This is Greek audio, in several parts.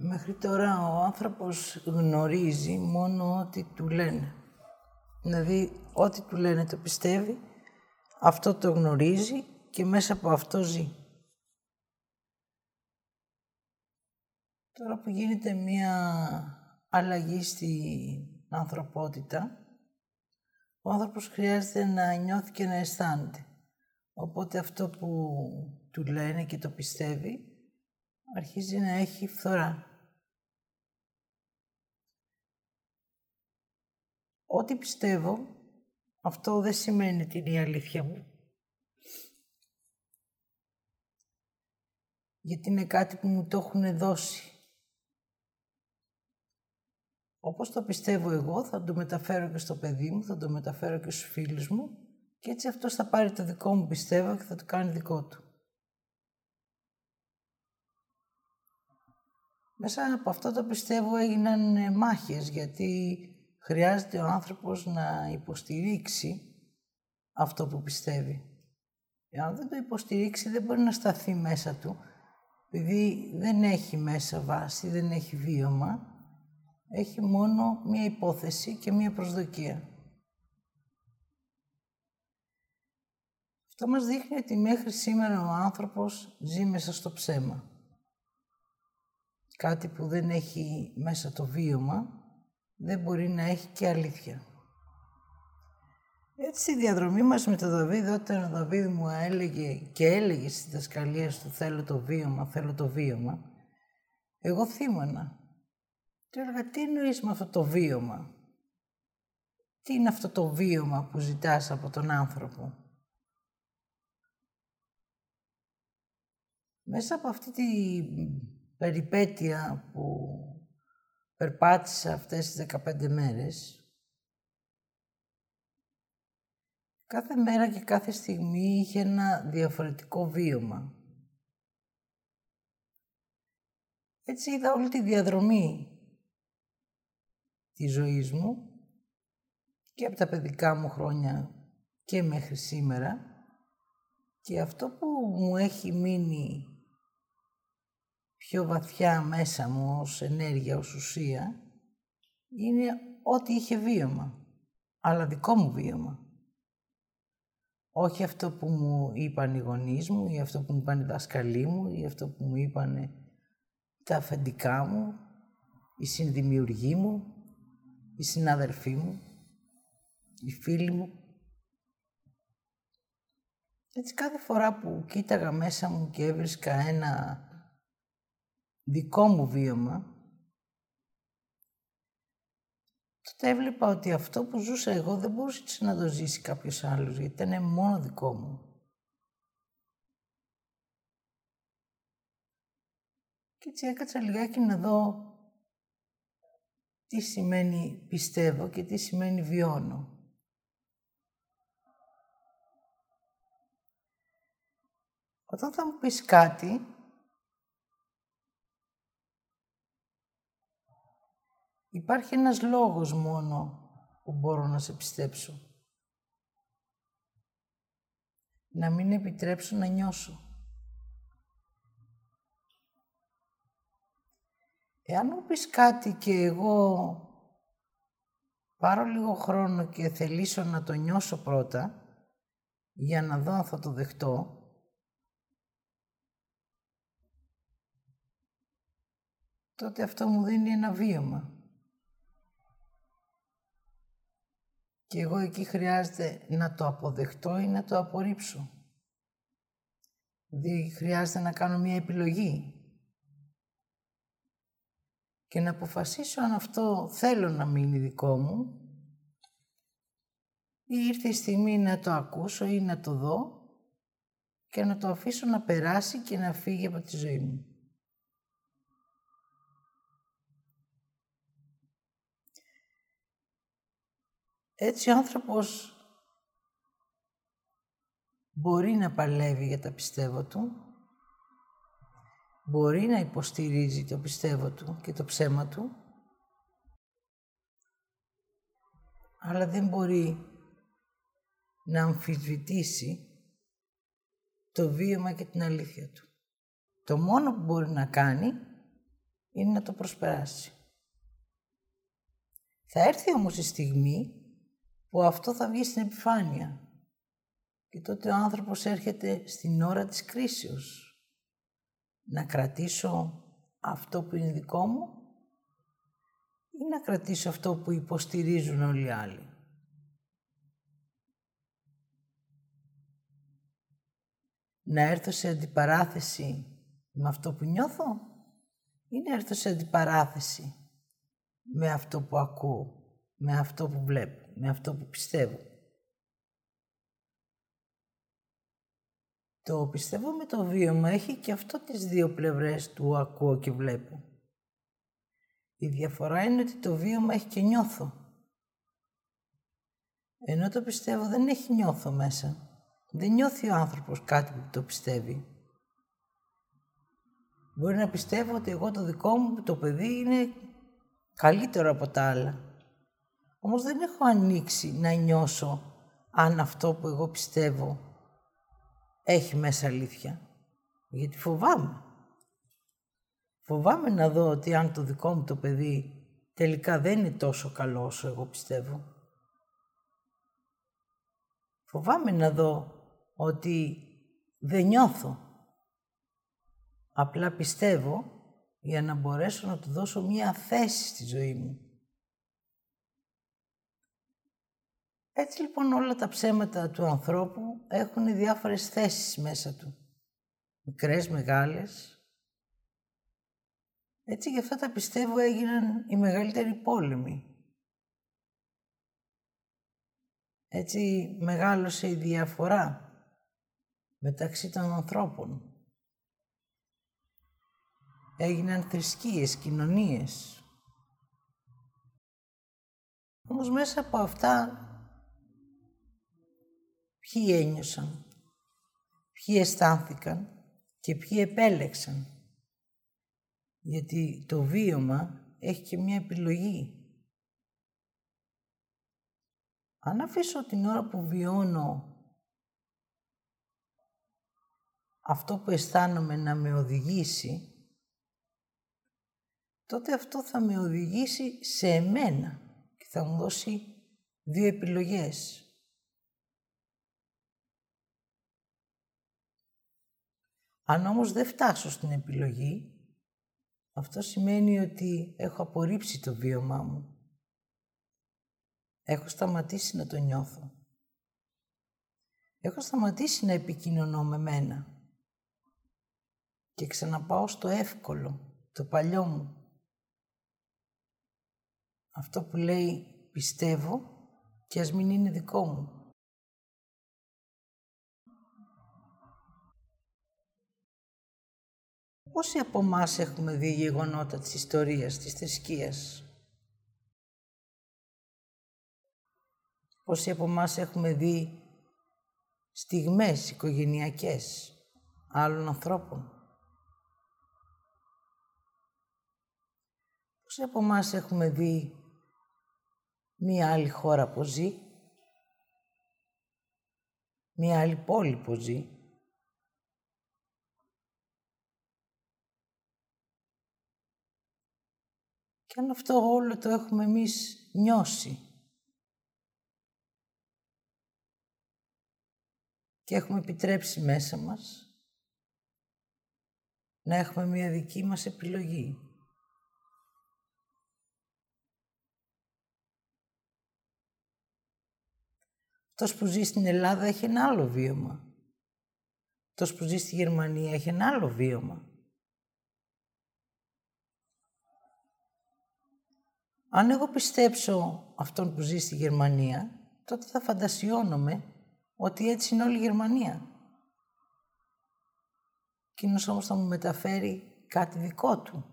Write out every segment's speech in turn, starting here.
Μέχρι τώρα ο άνθρωπος γνωρίζει μόνο ό,τι του λένε. Δηλαδή, ό,τι του λένε το πιστεύει, αυτό το γνωρίζει και μέσα από αυτό ζει. Τώρα που γίνεται μία αλλαγή στην ανθρωπότητα, ο άνθρωπος χρειάζεται να νιώθει και να αισθάνεται. Οπότε αυτό που του λένε και το πιστεύει, αρχίζει να έχει φθορά. Ό,τι πιστεύω, αυτό δεν σημαίνει την η αλήθεια μου. Γιατί είναι κάτι που μου το έχουν δώσει. Όπως το πιστεύω εγώ, θα το μεταφέρω και στο παιδί μου, θα το μεταφέρω και στους φίλους μου και έτσι αυτός θα πάρει το δικό μου πιστεύω και θα το κάνει δικό του. Μέσα από αυτό το πιστεύω έγιναν μάχες, γιατί χρειάζεται ο άνθρωπος να υποστηρίξει αυτό που πιστεύει. Αν δεν το υποστηρίξει δεν μπορεί να σταθεί μέσα του, επειδή δεν έχει μέσα βάση, δεν έχει βίωμα, έχει μόνο μία υπόθεση και μία προσδοκία. Αυτό μας δείχνει ότι μέχρι σήμερα ο άνθρωπος ζει μέσα στο ψέμα. Κάτι που δεν έχει μέσα το βίωμα, δεν μπορεί να έχει και αλήθεια. Έτσι, η διαδρομή μας με τον Δαβίδ, όταν ο Δαβίδ μου έλεγε και έλεγε στις δασκαλίες του «θέλω το βίωμα, θέλω το βίωμα», εγώ θύμωνα. Του έλεγα «τι εννοείς με αυτό το βίωμα» τι είναι αυτό το βίωμα που ζητάς από τον άνθρωπο; Μέσα από αυτή τη περιπέτεια που περπάτησα αυτές τις 15 μέρες, κάθε μέρα και κάθε στιγμή είχε ένα διαφορετικό βίωμα. Έτσι είδα όλη τη διαδρομή της ζωής μου και από τα παιδικά μου χρόνια και μέχρι σήμερα και αυτό που μου έχει μείνει πιο βαθιά μέσα μου ως ενέργεια, ως ουσία, είναι ό,τι είχε βίωμα, αλλά δικό μου βίωμα. Όχι αυτό που μου είπαν οι γονείς μου ή αυτό που μου είπαν οι δάσκαλοι μου ή αυτό που μου είπαν τα αφεντικά μου, οι συνδημιουργοί μου, οι συνάδελφοί μου, οι φίλοι μου. Έτσι κάθε φορά που κοίταγα μέσα μου και έβρισκα ένα δικό μου βίωμα, τότε έβλεπα ότι αυτό που ζούσα εγώ δεν μπορούσε να το ζήσει κάποιος άλλος, γιατί ήταν μόνο δικό μου. Και έτσι έκατσα λιγάκι να δω τι σημαίνει πιστεύω και τι σημαίνει βιώνω. Όταν θα μου πεις κάτι, Υπάρχει ένας λόγος μόνο που μπορώ να σε πιστέψω. Να μην επιτρέψω να νιώσω. Εάν μου πεις κάτι και εγώ πάρω λίγο χρόνο και θελήσω να το νιώσω πρώτα, για να δω αν θα το δεχτώ, τότε αυτό μου δίνει ένα βίωμα. Και εγώ εκεί χρειάζεται να το αποδεχτώ ή να το απορρίψω. Δηλαδή χρειάζεται να κάνω μια επιλογή. Και να αποφασίσω αν αυτό θέλω να μείνει δικό μου ή ήρθε η στιγμή να το ακούσω ή να το δω και να το αφήσω να περάσει και να φύγει από τη ζωή μου. Έτσι ο άνθρωπος μπορεί να παλεύει για τα πιστεύω του, μπορεί να υποστηρίζει το πιστεύω του και το ψέμα του, αλλά δεν μπορεί να αμφισβητήσει το βίωμα και την αλήθεια του. Το μόνο που μπορεί να κάνει είναι να το προσπεράσει. Θα έρθει όμως η στιγμή που αυτό θα βγει στην επιφάνεια και τότε ο άνθρωπος έρχεται στην ώρα της κρίσεως. Να κρατήσω αυτό που είναι δικό μου ή να κρατήσω αυτό που υποστηρίζουν όλοι οι άλλοι. Να έρθω σε αντιπαράθεση με αυτό που νιώθω ή να έρθω σε αντιπαράθεση με αυτό που ακούω, με αυτό που βλέπω, με αυτό που πιστεύω. Το πιστεύω με το βίωμα έχει και αυτό τις δύο πλευρές του ακούω και βλέπω. Η διαφορά είναι ότι το βίωμα έχει και νιώθω. Ενώ το πιστεύω δεν έχει νιώθω μέσα. Δεν νιώθει ο άνθρωπος κάτι που το πιστεύει. Μπορεί να πιστεύω ότι εγώ το δικό μου το παιδί είναι καλύτερο από τα άλλα. Όμως δεν έχω ανοίξει να νιώσω αν αυτό που εγώ πιστεύω έχει μέσα αλήθεια. Γιατί φοβάμαι. Φοβάμαι να δω ότι αν το δικό μου το παιδί τελικά δεν είναι τόσο καλό όσο εγώ πιστεύω. Φοβάμαι να δω ότι δεν νιώθω. Απλά πιστεύω για να μπορέσω να του δώσω μία θέση στη ζωή μου. Έτσι λοιπόν όλα τα ψέματα του ανθρώπου έχουν διάφορες θέσεις μέσα του. Μικρές, μεγάλες. Έτσι γι' αυτά τα πιστεύω έγιναν οι μεγαλύτεροι πόλεμοι. Έτσι μεγάλωσε η διαφορά μεταξύ των ανθρώπων. Έγιναν θρησκείες, κοινωνίες. Όμως μέσα από αυτά ποιοι ένιωσαν, ποιοι αισθάνθηκαν και ποιοι επέλεξαν. Γιατί το βίωμα έχει και μια επιλογή. Αν αφήσω την ώρα που βιώνω αυτό που αισθάνομαι να με οδηγήσει, τότε αυτό θα με οδηγήσει σε εμένα και θα μου δώσει δύο επιλογές. Αν όμως δεν φτάσω στην επιλογή, αυτό σημαίνει ότι έχω απορρίψει το βίωμά μου. Έχω σταματήσει να το νιώθω. Έχω σταματήσει να επικοινωνώ με μένα. Και ξαναπάω στο εύκολο, το παλιό μου. Αυτό που λέει πιστεύω και ας μην είναι δικό μου. Πόσοι από εμάς έχουμε δει γεγονότα της ιστορίας, της θρησκείας; Πόσοι από εμάς έχουμε δει στιγμές οικογενειακές άλλων ανθρώπων; Πόσοι από εμάς έχουμε δει μία άλλη χώρα που ζει, μία άλλη πόλη που ζει, Και αν αυτό όλο το έχουμε εμείς νιώσει και έχουμε επιτρέψει μέσα μας να έχουμε μια δική μας επιλογή. Αυτός που ζει στην Ελλάδα έχει ένα άλλο βίωμα. Αυτός που ζει στη Γερμανία έχει ένα άλλο βίωμα. Αν εγώ πιστέψω αυτόν που ζει στη Γερμανία, τότε θα φαντασιώνομαι ότι έτσι είναι όλη η Γερμανία. Εκείνος όμως θα μου μεταφέρει κάτι δικό του.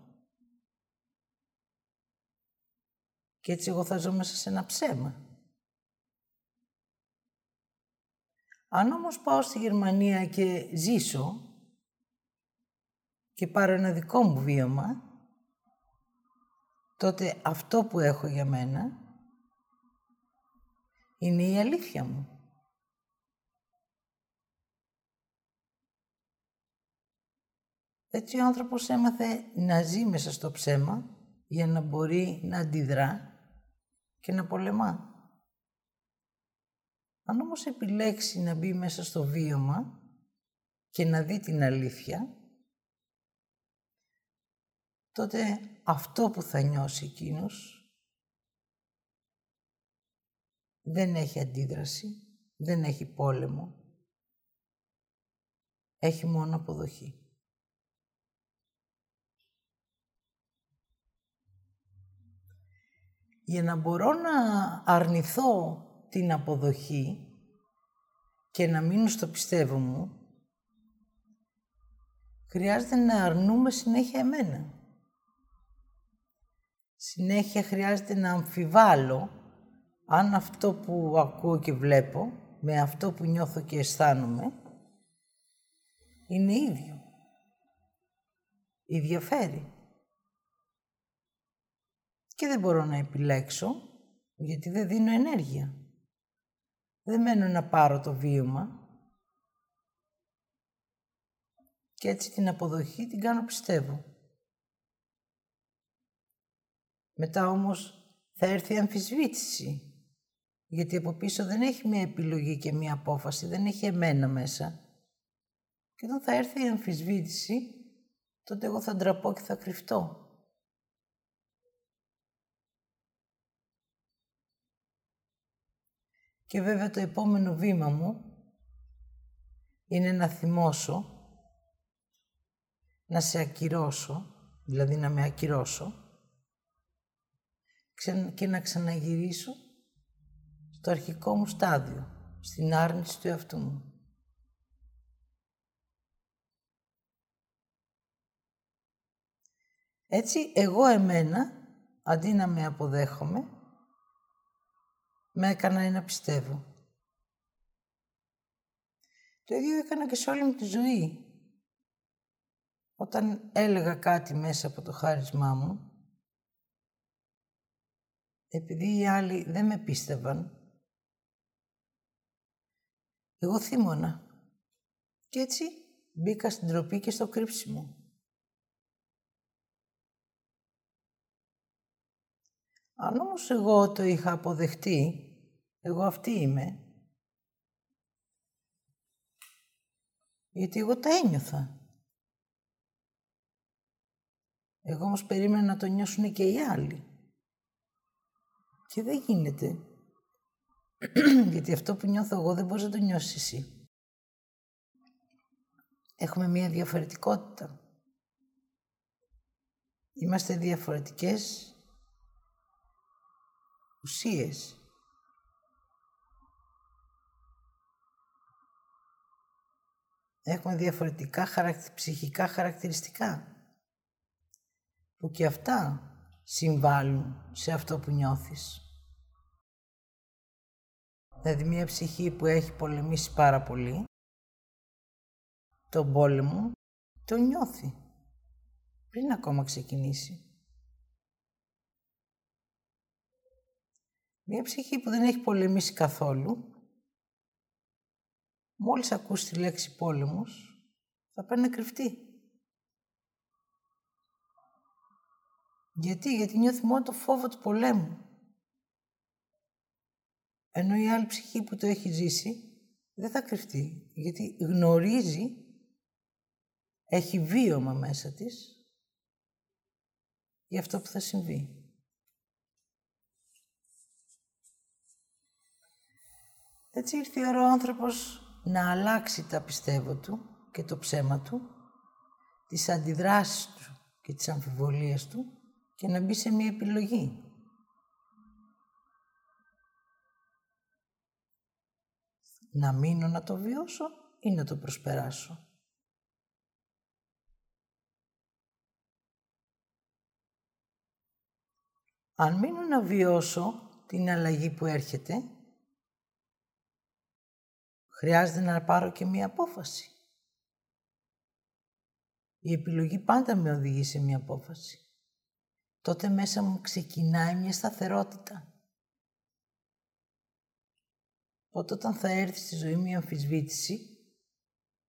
Και έτσι εγώ θα ζω μέσα σε ένα ψέμα. Αν όμως πάω στη Γερμανία και ζήσω και πάρω ένα δικό μου βίωμα, τότε αυτό που έχω για μένα είναι η αλήθεια μου. Έτσι ο άνθρωπος έμαθε να ζει μέσα στο ψέμα για να μπορεί να αντιδρά και να πολεμά. Αν όμως επιλέξει να μπει μέσα στο βίωμα και να δει την αλήθεια, τότε αυτό που θα νιώσει εκείνος δεν έχει αντίδραση, δεν έχει πόλεμο, έχει μόνο αποδοχή. Για να μπορώ να αρνηθώ την αποδοχή και να μείνω στο πιστεύω μου, χρειάζεται να αρνούμε συνέχεια εμένα. Συνέχεια χρειάζεται να αμφιβάλλω αν αυτό που ακούω και βλέπω με αυτό που νιώθω και αισθάνομαι είναι ίδιο. Ιδιαφέρει. Και δεν μπορώ να επιλέξω γιατί δεν δίνω ενέργεια. Δεν μένω να πάρω το βίωμα και έτσι την αποδοχή την κάνω πιστεύω. Μετά όμως θα έρθει η αμφισβήτηση. Γιατί από πίσω δεν έχει μία επιλογή και μία απόφαση, δεν έχει εμένα μέσα. Και όταν θα έρθει η αμφισβήτηση, τότε εγώ θα ντραπώ και θα κρυφτώ. Και βέβαια το επόμενο βήμα μου είναι να θυμώσω, να σε ακυρώσω, δηλαδή να με ακυρώσω, και να ξαναγυρίσω στο αρχικό μου στάδιο, στην άρνηση του εαυτού μου. Έτσι, εγώ εμένα, αντί να με αποδέχομαι, με έκανα να πιστεύω. Το ίδιο έκανα και σε όλη μου τη ζωή. Όταν έλεγα κάτι μέσα από το χάρισμά μου, επειδή οι άλλοι δεν με πίστευαν, εγώ θύμωνα. Και έτσι μπήκα στην τροπή και στο κρύψιμο. Αν όμως εγώ το είχα αποδεχτεί, εγώ αυτή είμαι, γιατί εγώ τα ένιωθα. Εγώ όμως περίμενα να το νιώσουν και οι άλλοι. Και δεν γίνεται. Γιατί αυτό που νιώθω εγώ δεν μπορείς να το νιώσεις εσύ. Έχουμε μία διαφορετικότητα. Είμαστε διαφορετικές ουσίες. Έχουμε διαφορετικά ψυχικά χαρακτηριστικά που και αυτά συμβάλλουν σε αυτό που νιώθεις. Δηλαδή μια ψυχή που έχει πολεμήσει πάρα πολύ, τον πόλεμο το νιώθει πριν ακόμα ξεκινήσει. Μια ψυχή που δεν έχει πολεμήσει καθόλου, μόλις ακούσει τη λέξη πόλεμος, θα πάει να κρυφτεί. Γιατί, γιατί νιώθει μόνο το φόβο του πολέμου. Ενώ η άλλη ψυχή που το έχει ζήσει δεν θα κρυφτεί, γιατί γνωρίζει, έχει βίωμα μέσα της για αυτό που θα συμβεί. Έτσι ήρθε η ώρα ο άνθρωπος να αλλάξει τα πιστεύω του και το ψέμα του, τις αντιδράσεις του και τις αμφιβολίες του και να μπει σε μια επιλογή. Να μείνω να το βιώσω ή να το προσπεράσω. Αν μείνω να βιώσω την αλλαγή που έρχεται, χρειάζεται να πάρω και μία απόφαση. Η επιλογή πάντα με οδηγεί σε μία απόφαση τότε μέσα μου ξεκινάει μια σταθερότητα. Οπότε όταν θα έρθει στη ζωή μια αμφισβήτηση,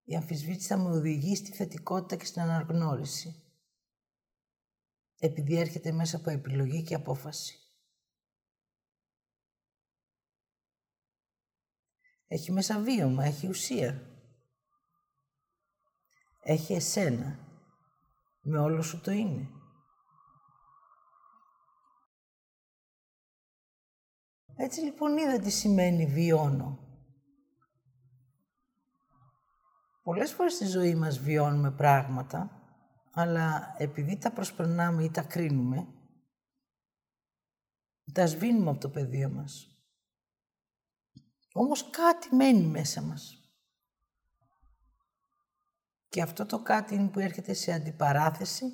Η αμφισβήτηση θα με οδηγεί στη θετικότητα και στην αναγνώριση. Επειδή έρχεται μέσα από επιλογή και απόφαση. Έχει μέσα βίωμα, έχει ουσία. Έχει εσένα. Με όλο σου το είναι. Έτσι λοιπόν είδα τι σημαίνει βιώνω. Πολλές φορές στη ζωή μας βιώνουμε πράγματα, αλλά επειδή τα προσπερνάμε ή τα κρίνουμε, τα σβήνουμε από το πεδίο μας. Όμως κάτι μένει μέσα μας. Και αυτό το κάτι είναι που έρχεται σε αντιπαράθεση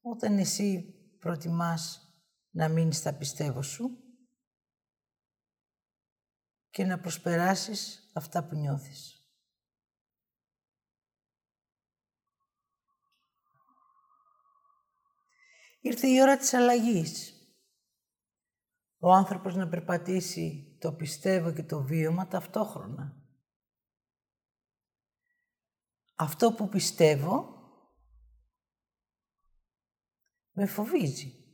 όταν εσύ προτιμάς να μείνεις στα πιστεύω σου και να προσπεράσεις αυτά που νιώθεις. Ήρθε η ώρα της αλλαγής. Ο άνθρωπος να περπατήσει το πιστεύω και το βίωμα ταυτόχρονα. Αυτό που πιστεύω με φοβίζει.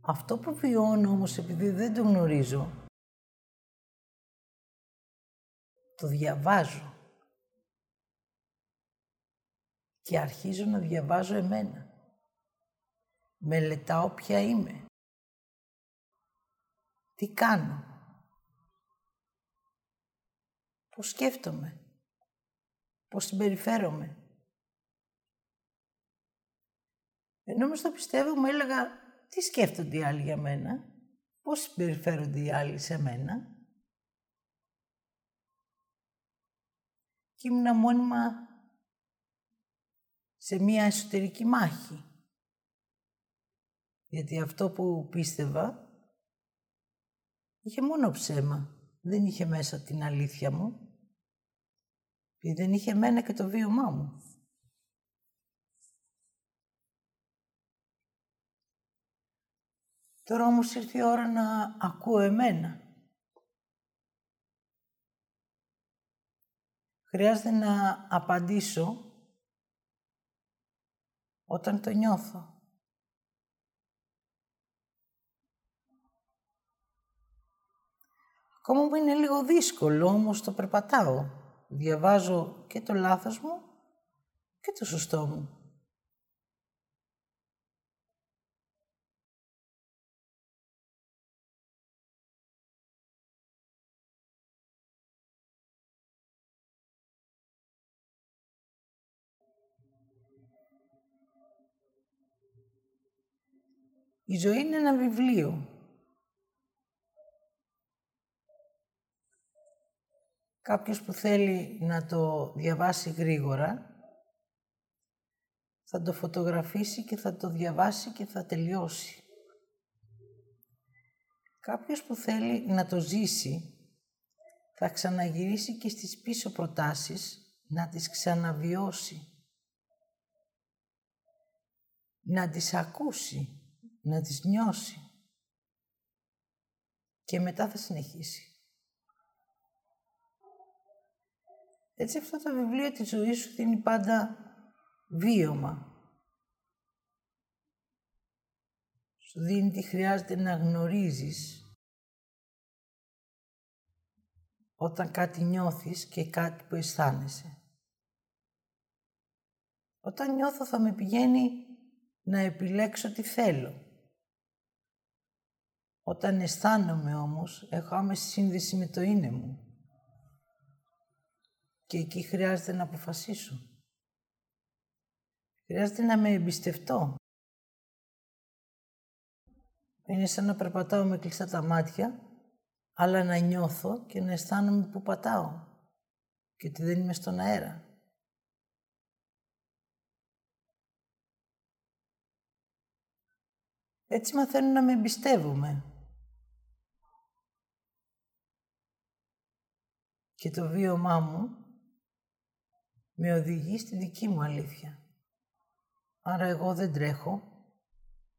Αυτό που βιώνω όμως επειδή δεν το γνωρίζω, το διαβάζω. Και αρχίζω να διαβάζω εμένα. Μελετάω ποια είμαι. Τι κάνω. Πώς σκέφτομαι. Πώς συμπεριφέρομαι. Ενώ όμως το πιστεύω μου έλεγα τι σκέφτονται οι άλλοι για μένα; Πώς συμπεριφέρονται οι άλλοι σε μένα; Και ήμουν μόνιμα σε μία εσωτερική μάχη. Γιατί αυτό που πίστευα είχε μόνο ψέμα. Δεν είχε μέσα την αλήθεια μου. Και δεν είχε μένα και το βίωμά μου. Τώρα όμως ήρθε η ώρα να ακούω εμένα. Χρειάζεται να απαντήσω όταν το νιώθω. Ακόμα μου είναι λίγο δύσκολο, όμως το περπατάω. Διαβάζω και το λάθος μου και το σωστό μου. Η ζωή είναι ένα βιβλίο Κάποιος που θέλει να το διαβάσει γρήγορα, θα το φωτογραφίσει και θα το διαβάσει και θα τελειώσει. Κάποιος που θέλει να το ζήσει, θα ξαναγυρίσει και στις πίσω προτάσεις να τις ξαναβιώσει. Να τις ακούσει, να τις νιώσει. Και μετά θα συνεχίσει. Έτσι αυτό το βιβλίο της ζωής σου δίνει πάντα βίωμα. Σου δίνει τι χρειάζεται να γνωρίζεις όταν κάτι νιώθεις και κάτι που αισθάνεσαι. Όταν νιώθω θα με πηγαίνει να επιλέξω τι θέλω. Όταν αισθάνομαι όμως, έχω άμεση σύνδεση με το είναι μου. Και εκεί χρειάζεται να αποφασίσω. Χρειάζεται να με εμπιστευτώ. Είναι σαν να περπατάω με κλειστά τα μάτια, αλλά να νιώθω και να αισθάνομαι που πατάω και ότι δεν είμαι στον αέρα. Έτσι μαθαίνω να με εμπιστεύομαι. Και το βίωμά μου με οδηγεί στη δική μου αλήθεια. Άρα εγώ δεν τρέχω,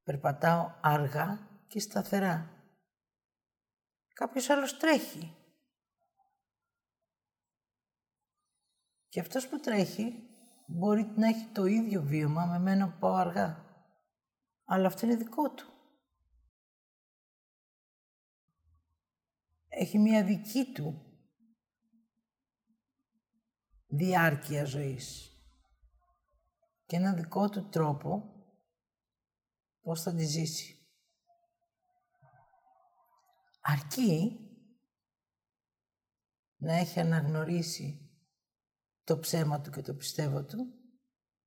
περπατάω αργά και σταθερά. Κάποιος άλλος τρέχει. Και αυτός που τρέχει μπορεί να έχει το ίδιο βίωμα με μένα που πάω αργά. Αλλά αυτό είναι δικό του. Έχει μία δική του διάρκεια ζωής και ένα δικό του τρόπο πώς θα τη ζήσει. Αρκεί να έχει αναγνωρίσει το ψέμα του και το πιστεύω του,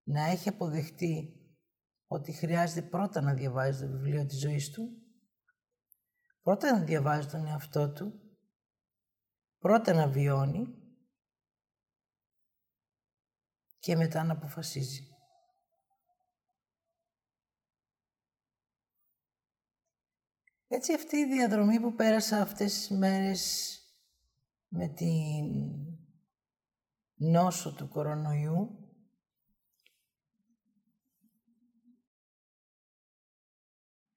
να έχει αποδεχτεί ότι χρειάζεται πρώτα να διαβάζει το βιβλίο της ζωής του, πρώτα να διαβάζει τον εαυτό του, πρώτα να βιώνει και μετά να αποφασίζει. Έτσι αυτή η διαδρομή που πέρασα αυτές τις μέρες με την νόσο του κορονοϊού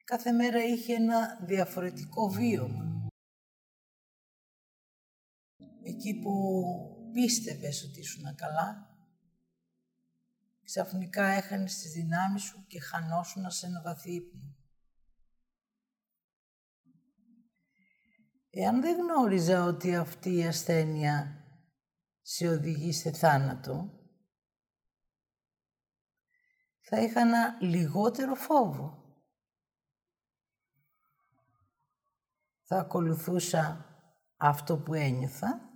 κάθε μέρα είχε ένα διαφορετικό βίωμα. Εκεί που πίστευες ότι ήσουν καλά, ξαφνικά έχανες τις δυνάμεις σου και χανόσουν σε ένα βαθύ ύπνο. Εάν δεν γνώριζα ότι αυτή η ασθένεια σε οδηγεί σε θάνατο, θα είχα ένα λιγότερο φόβο. Θα ακολουθούσα αυτό που ένιωθα,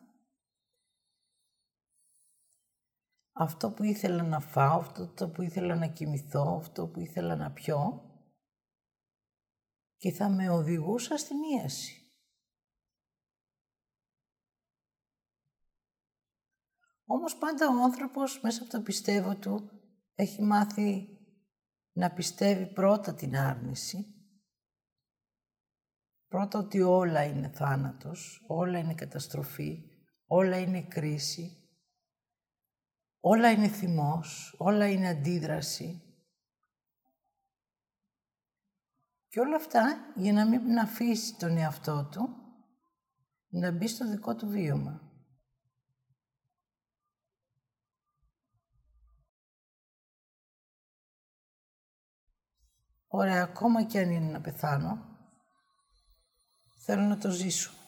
αυτό που ήθελα να φάω, αυτό που ήθελα να κοιμηθώ, αυτό που ήθελα να πιω και θα με οδηγούσα στην ίαση. Όμως πάντα ο άνθρωπος μέσα από το πιστεύω του έχει μάθει να πιστεύει πρώτα την άρνηση, πρώτα ότι όλα είναι θάνατος, όλα είναι καταστροφή, όλα είναι κρίση, όλα είναι θυμός, όλα είναι αντίδραση. Και όλα αυτά για να μην αφήσει τον εαυτό του να μπει στο δικό του βίωμα. Ωραία, ακόμα και αν είναι να πεθάνω, θέλω να το ζήσω.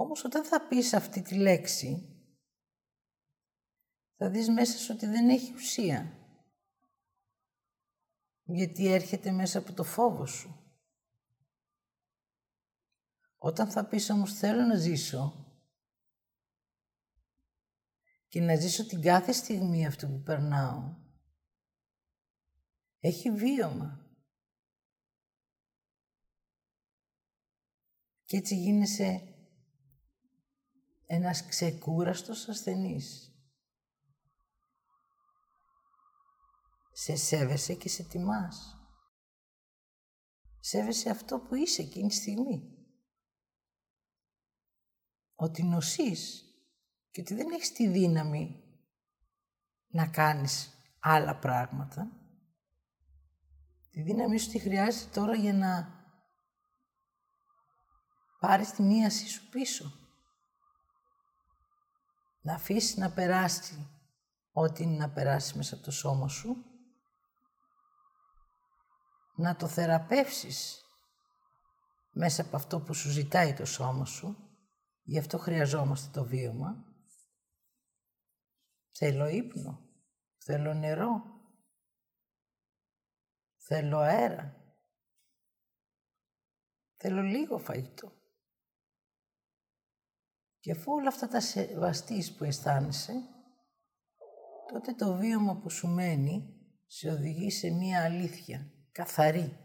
Όμως όταν θα πεις αυτή τη λέξη, θα δεις μέσα σου ότι δεν έχει ουσία. Γιατί έρχεται μέσα από το φόβο σου. Όταν θα πεις όμως θέλω να ζήσω, και να ζήσω την κάθε στιγμή αυτό που περνάω. Έχει βίωμα. Και έτσι γίνεσαι ένας ξεκούραστος ασθενής. Σε σέβεσαι και σε τιμάς. Σέβεσαι αυτό που είσαι εκείνη τη στιγμή. Ότι νοσείς και ότι δεν έχεις τη δύναμη να κάνεις άλλα πράγματα. Τη δύναμη σου τη χρειάζεται τώρα για να πάρεις τη μίαση σου πίσω. Να αφήσεις να περάσει ό,τι είναι να περάσει μέσα από το σώμα σου. Να το θεραπεύσεις μέσα από αυτό που σου ζητάει το σώμα σου. Γι' αυτό χρειαζόμαστε το βίωμα. Θέλω ύπνο. Θέλω νερό. Θέλω αέρα. Θέλω λίγο φαγητό. Και αφού όλα αυτά τα σεβαστείς που αισθάνεσαι, τότε το βίωμα που σου μένει σε οδηγεί σε μία αλήθεια, καθαρή.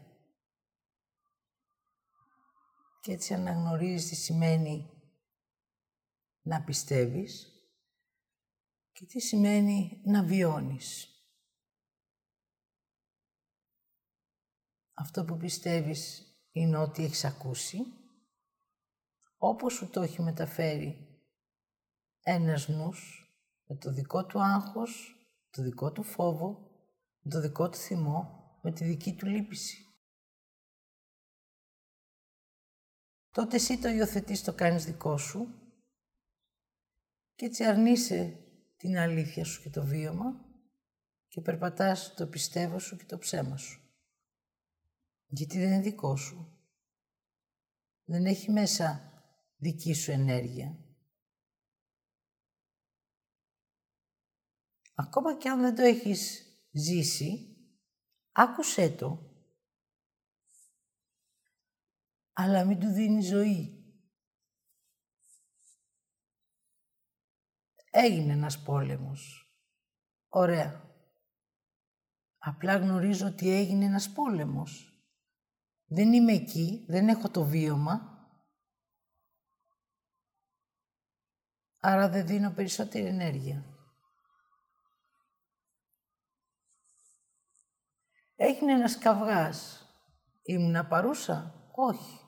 Και έτσι αναγνωρίζεις τι σημαίνει να πιστεύεις, και τι σημαίνει να βιώνεις. Αυτό που πιστεύεις είναι ότι έχεις ακούσει, όπως σου το έχει μεταφέρει ένας νους, με το δικό του άγχος, το δικό του φόβο, με το δικό του θυμό, με τη δική του λύπηση. τότε εσύ το υιοθετείς, το κάνεις δικό σου και έτσι αρνείσαι την αλήθεια σου και το βίωμα και περπατάς το πιστεύω σου και το ψέμα σου. Γιατί δεν είναι δικό σου. Δεν έχει μέσα δική σου ενέργεια. Ακόμα και αν δεν το έχεις ζήσει, άκουσέ το. Αλλά μην του δίνεις ζωή. Έγινε ένας πόλεμος. Ωραία. Απλά γνωρίζω ότι έγινε ένας πόλεμος. Δεν είμαι εκεί, δεν έχω το βίωμα. Άρα δεν δίνω περισσότερη ενέργεια. Έγινε ένας καυγάς. Ήμουν παρούσα; Όχι.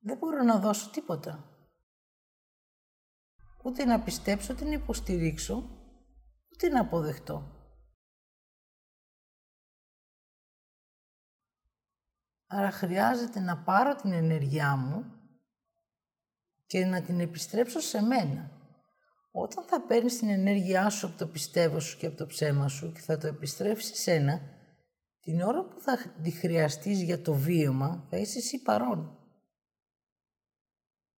Δεν μπορώ να δώσω τίποτα. Ούτε να πιστέψω, ούτε να υποστηρίξω, ούτε να αποδεχτώ. Άρα χρειάζεται να πάρω την ενέργειά μου και να την επιστρέψω σε μένα. Όταν θα παίρνεις την ενέργειά σου από το πιστεύω σου και από το ψέμα σου και θα το επιστρέψεις σε σένα, την ώρα που θα τη χρειαστείς για το βίωμα, θα είσαι εσύ παρόν.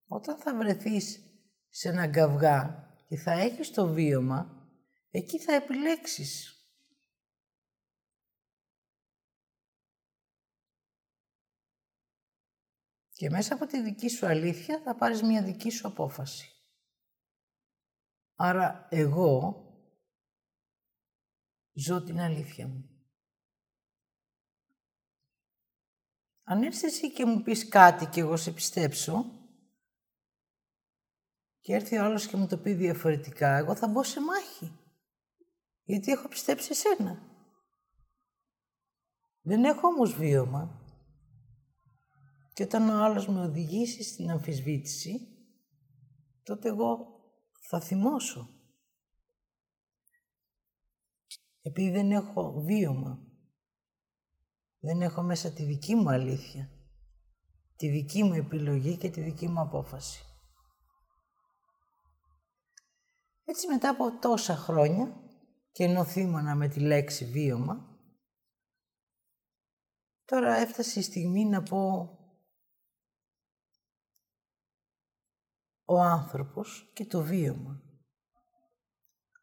Όταν θα βρεθείς σε έναν καυγά και θα έχεις το βίωμα, εκεί θα επιλέξεις Και μέσα από τη δική σου αλήθεια θα πάρεις μια δική σου απόφαση. Άρα εγώ ζω την αλήθεια μου. Αν έρθεις εσύ και μου πεις κάτι και εγώ σε πιστέψω και έρθει ο άλλος και μου το πει διαφορετικά, εγώ θα μπω σε μάχη. Γιατί έχω πιστέψει εσένα. Δεν έχω όμως βίωμα. Και όταν ο άλλος με οδηγήσει στην αμφισβήτηση, τότε εγώ θα θυμώσω. Επειδή δεν έχω βίωμα. Δεν έχω μέσα τη δική μου αλήθεια. Τη δική μου επιλογή και τη δική μου απόφαση. Έτσι μετά από τόσα χρόνια και ενώ θύμωνα με τη λέξη βίωμα, τώρα έφτασε η στιγμή να πω ο άνθρωπος και το βίωμα.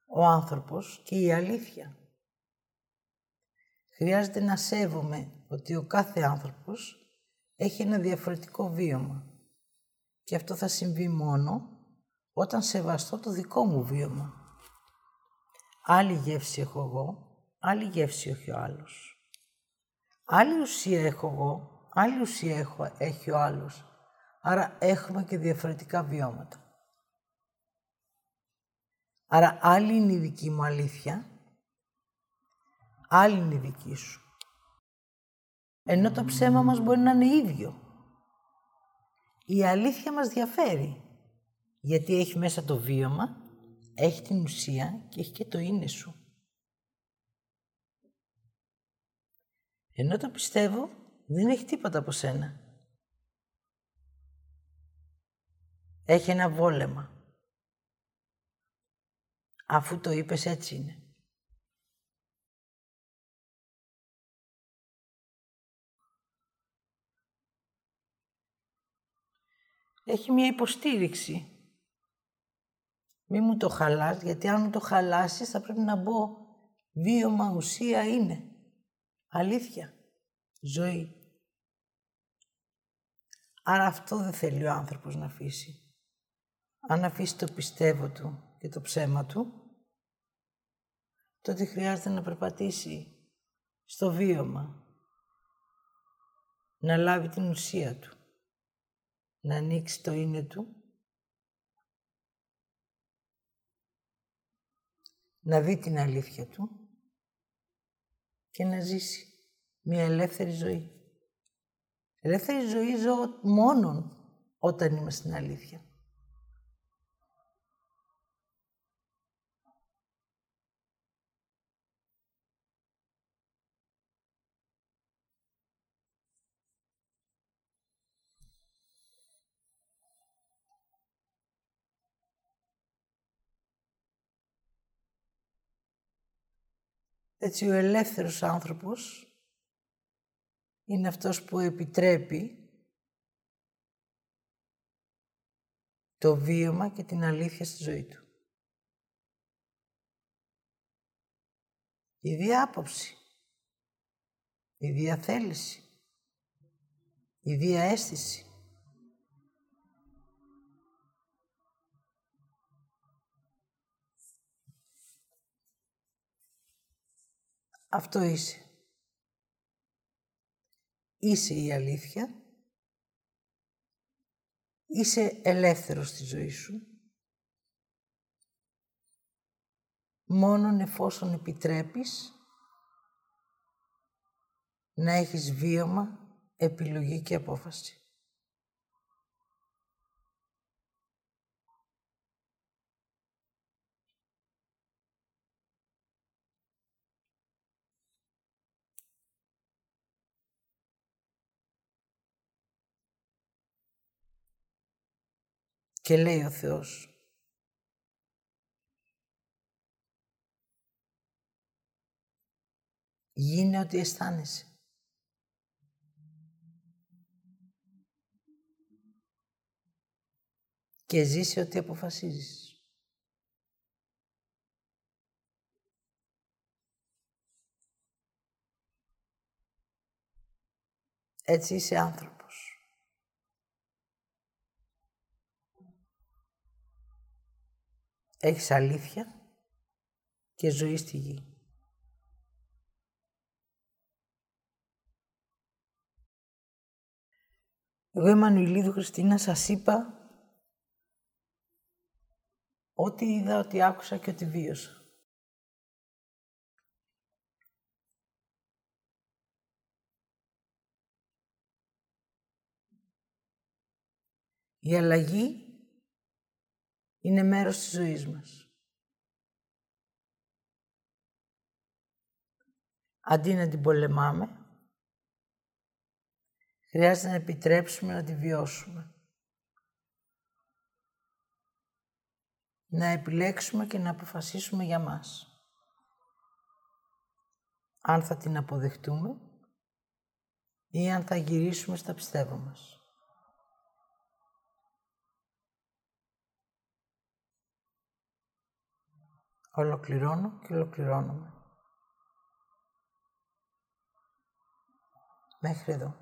Ο άνθρωπος και η αλήθεια. Χρειάζεται να σέβομαι ότι ο κάθε άνθρωπος έχει ένα διαφορετικό βίωμα. Και αυτό θα συμβεί μόνο όταν σεβαστώ το δικό μου βίωμα. Άλλη γεύση έχω εγώ, άλλη γεύση έχει ο άλλος. Άλλη ουσία έχω εγώ, άλλη ουσία έχω, έχει ο άλλος. Άρα έχουμε και διαφορετικά βιώματα. Άρα άλλη είναι η δική μου αλήθεια, άλλη είναι η δική σου. Ενώ το ψέμα μας μπορεί να είναι ίδιο. Η αλήθεια μας διαφέρει, γιατί έχει μέσα το βίωμα, έχει την ουσία και έχει και το είναι σου. Ενώ το πιστεύω, δεν έχει τίποτα από σένα. Έχει ένα βόλεμα. Αφού το είπες έτσι είναι. Έχει μια υποστήριξη. Μη μου το χαλάς, γιατί αν μου το χαλάσεις θα πρέπει να μπω βίωμα ουσία είναι. Αλήθεια. Ζωή. Άρα αυτό δεν θέλει ο άνθρωπος να αφήσει αν αφήσει το πιστεύω του και το ψέμα του, τότε χρειάζεται να περπατήσει στο βίωμα, να λάβει την ουσία του, να ανοίξει το είναι του, να δει την αλήθεια του και να ζήσει μια ελεύθερη ζωή. Ελεύθερη ζωή ζω μόνον όταν είμαι στην αλήθεια. Έτσι ο ελεύθερος άνθρωπος είναι αυτός που επιτρέπει το βίωμα και την αλήθεια στη ζωή του. Η διάποψη, η διαθέληση, η διααίσθηση. Αυτό είσαι. Είσαι η αλήθεια Είσαι ελεύθερος στη ζωή σου. Μόνον εφόσον επιτρέπεις να έχεις βίωμα, επιλογή και απόφαση. Και λέει ο Θεός, Γίνε ό,τι αισθάνεσαι. Και ζήσε ό,τι αποφασίζεις. Έτσι είσαι άνθρωπος. Έχεις αλήθεια και ζωή στη γη. Εγώ η Μανουηλίδου Χριστίνα σας είπα ό,τι είδα, ό,τι άκουσα και ό,τι βίωσα. Η αλλαγή είναι μέρος της ζωής μας. Αντί να την πολεμάμε, χρειάζεται να επιτρέψουμε να τη βιώσουμε. Να επιλέξουμε και να αποφασίσουμε για μας. Αν θα την αποδεχτούμε ή αν θα γυρίσουμε στα πιστεύω μας. Ολοκληρώνω και ολοκληρώνομαι. Μέχρι εδώ.